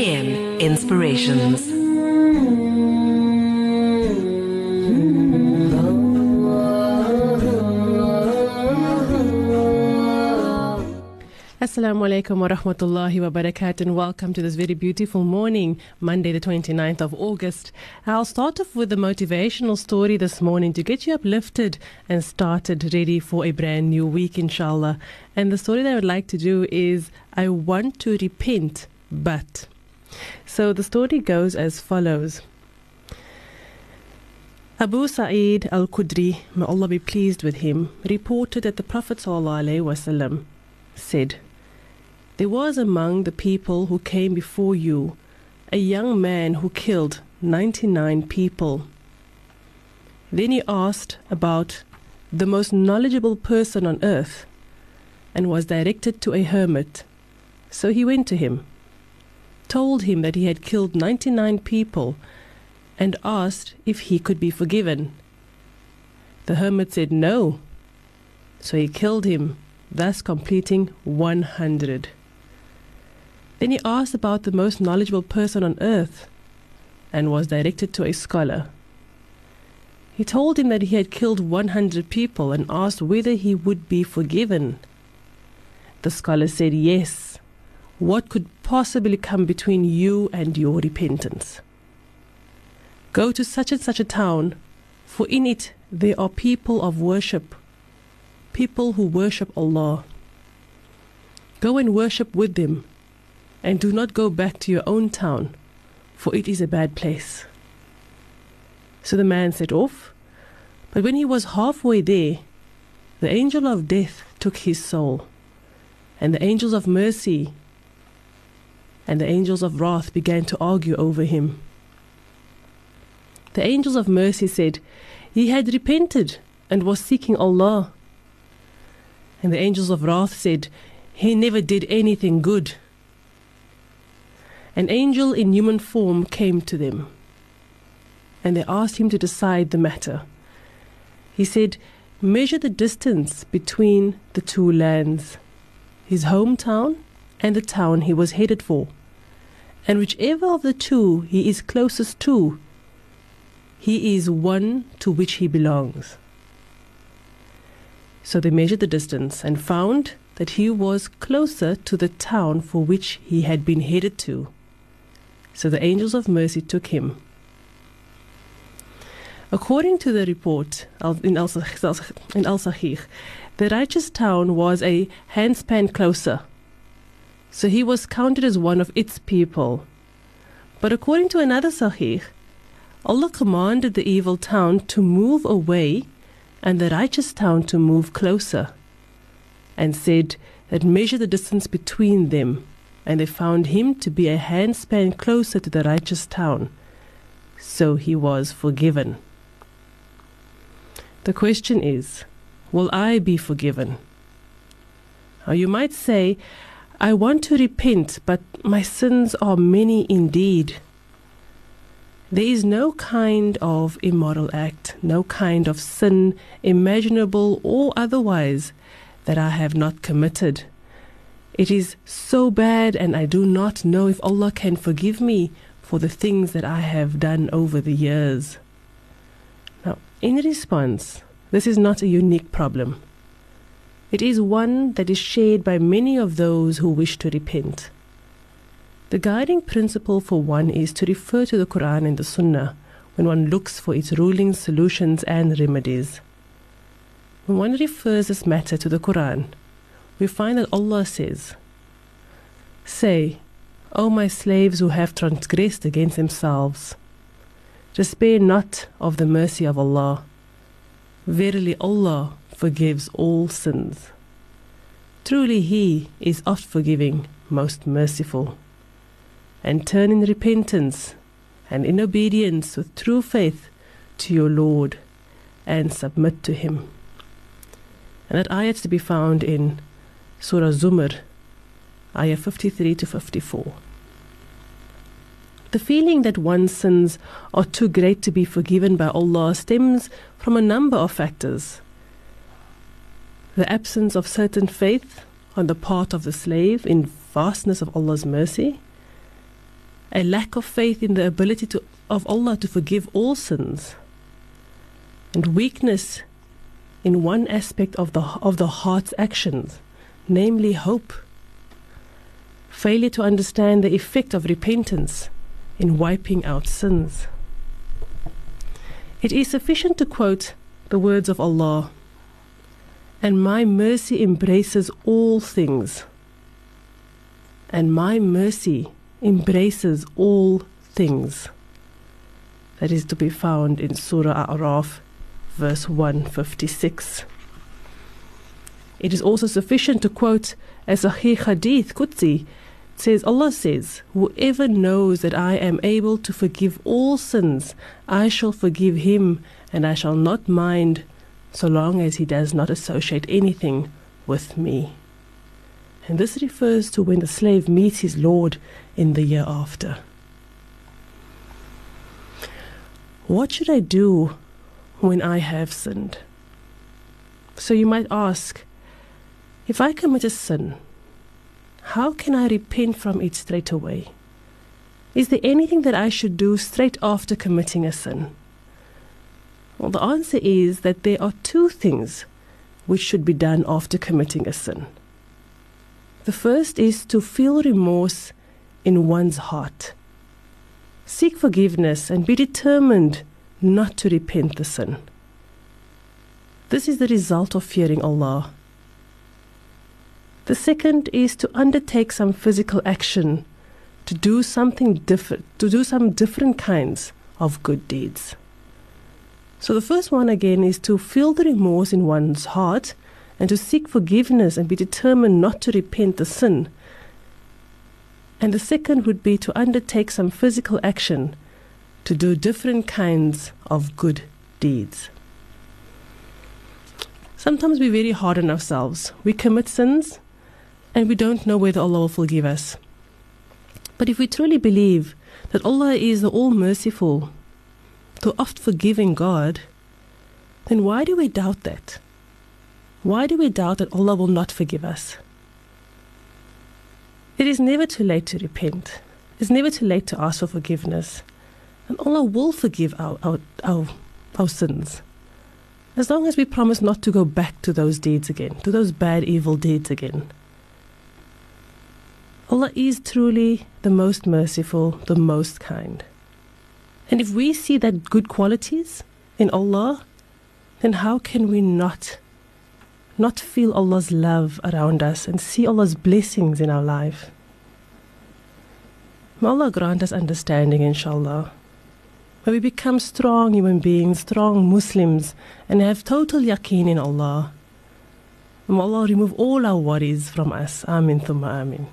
AM Inspirations. Assalamu alaikum wa rahmatullahi wa barakatuh and welcome to this very beautiful morning, Monday the 29th of August. I'll start off with a motivational story this morning to get you uplifted and started ready for a brand new week inshallah. And the story that I would like to do is I want to repent but. So the story goes as follows. Abu Sa'id al-Khudri, may Allah be pleased with him, reported that the Prophet ﷺ said, there was among the people who came before you a young man who killed 99 people. Then he asked about the most knowledgeable person on earth and was directed to a hermit. So he went to him, told him that he had killed 99 people, and asked if he could be forgiven. The hermit said no. So he killed him, thus completing 100. Then he asked about the most knowledgeable person on earth and was directed to a scholar. He told him that he had killed 100 people and asked whether he would be forgiven. The scholar said, Yes. What could possibly come between you and your repentance? Go to such and such a town, for in it there are people of worship, people who worship Allah. Go and worship with them and do not go back to your own town, for it is a bad place. So the man set off, but when he was halfway there, the angel of death took his soul, and the angels of mercy and the angels of wrath began to argue over him. The angels of mercy said, He had repented and was seeking Allah. And the angels of wrath said, He never did anything good an angel in human form came to them, and they asked him to decide the matter. He said, Measure the distance between the two lands, his hometown and the town he was headed for, and whichever of the two he is closest to, he is one to which he belongs. So they measured the distance and found that he was closer to the town for which he had been headed to. So the angels of mercy took him. According to the report in Al Sahih, the righteous town was a handspan closer. So he was counted as one of its people. But according to another Sahih, Allah commanded the evil town to move away and the righteous town to move closer, and said that measure the distance between them and they found him to be a handspan closer to the righteous town. So he was forgiven. The question is, will I be forgiven? Now you might say, I want to repent, but my sins are many indeed. There is no kind of immoral act, no kind of sin, imaginable or otherwise, that I have not committed. It is so bad, and I do not know if Allah can forgive me for the things that I have done over the years. Now, in response, this is not a unique problem. It is one that is shared by many of those who wish to repent. The guiding principle for one is to refer to the Quran and the Sunnah when one looks for its rulings, solutions, and remedies. When one refers this matter to the Quran, we find that Allah says, Say, O my slaves who have transgressed against themselves, despair not of the mercy of Allah. Verily, Allah forgives all sins. Truly, He is oft forgiving, most merciful. And turn in repentance and in obedience with true faith to your Lord and submit to Him. And that ayat to be found in Surah Zumar, ayah 53 to 54. The feeling that one's sins are too great to be forgiven by Allah stems from a number of factors. The absence of certain faith on the part of the slave in vastness of Allah's mercy, a lack of faith in the ability to, of Allah to forgive all sins, and weakness in one aspect of the, of the heart's actions, namely hope. Failure to understand the effect of repentance in wiping out sins. It is sufficient to quote the words of Allah and my mercy embraces all things. And my mercy embraces all things. That is to be found in Surah A'raf, verse 156. It is also sufficient to quote as a Sahih Hadith Qudsi says Allah says, Whoever knows that I am able to forgive all sins, I shall forgive him, and I shall not mind so long as he does not associate anything with me. And this refers to when the slave meets his Lord in the Hereafter. What should I do when I have sinned? So you might ask, if I commit a sin, how can I repent from it straight away? Is there anything that I should do straight after committing a sin? Well, the answer is that there are two things which should be done after committing a sin. The first is to feel remorse in one's heart. Seek forgiveness and be determined not to repent the sin. This is the result of fearing Allah the second is to undertake some physical action, to do something different, to do some different kinds of good deeds. So the first one again is to feel the remorse in one's heart and to seek forgiveness and be determined not to repent the sin. And the second would be to undertake some physical action to do different kinds of good deeds. Sometimes we're very hard on ourselves. We commit sins and we don't know whether Allah will forgive us. But if we truly believe that Allah is the All Merciful, the oft forgiving God, then why do we doubt that? Why do we doubt that Allah will not forgive us? It is never too late to repent. It's never too late to ask for forgiveness. And Allah will forgive our, our, our, our sins. As long as we promise not to go back to those deeds again, to those bad, evil deeds again. Allah is truly the most merciful, the most kind. And if we see that good qualities in Allah, then how can we not not feel Allah's love around us and see Allah's blessings in our life? May Allah grant us understanding, inshallah. May we become strong human beings, strong Muslims, and have total yaqeen in Allah. May Allah remove all our worries from us. Amin thumma amin.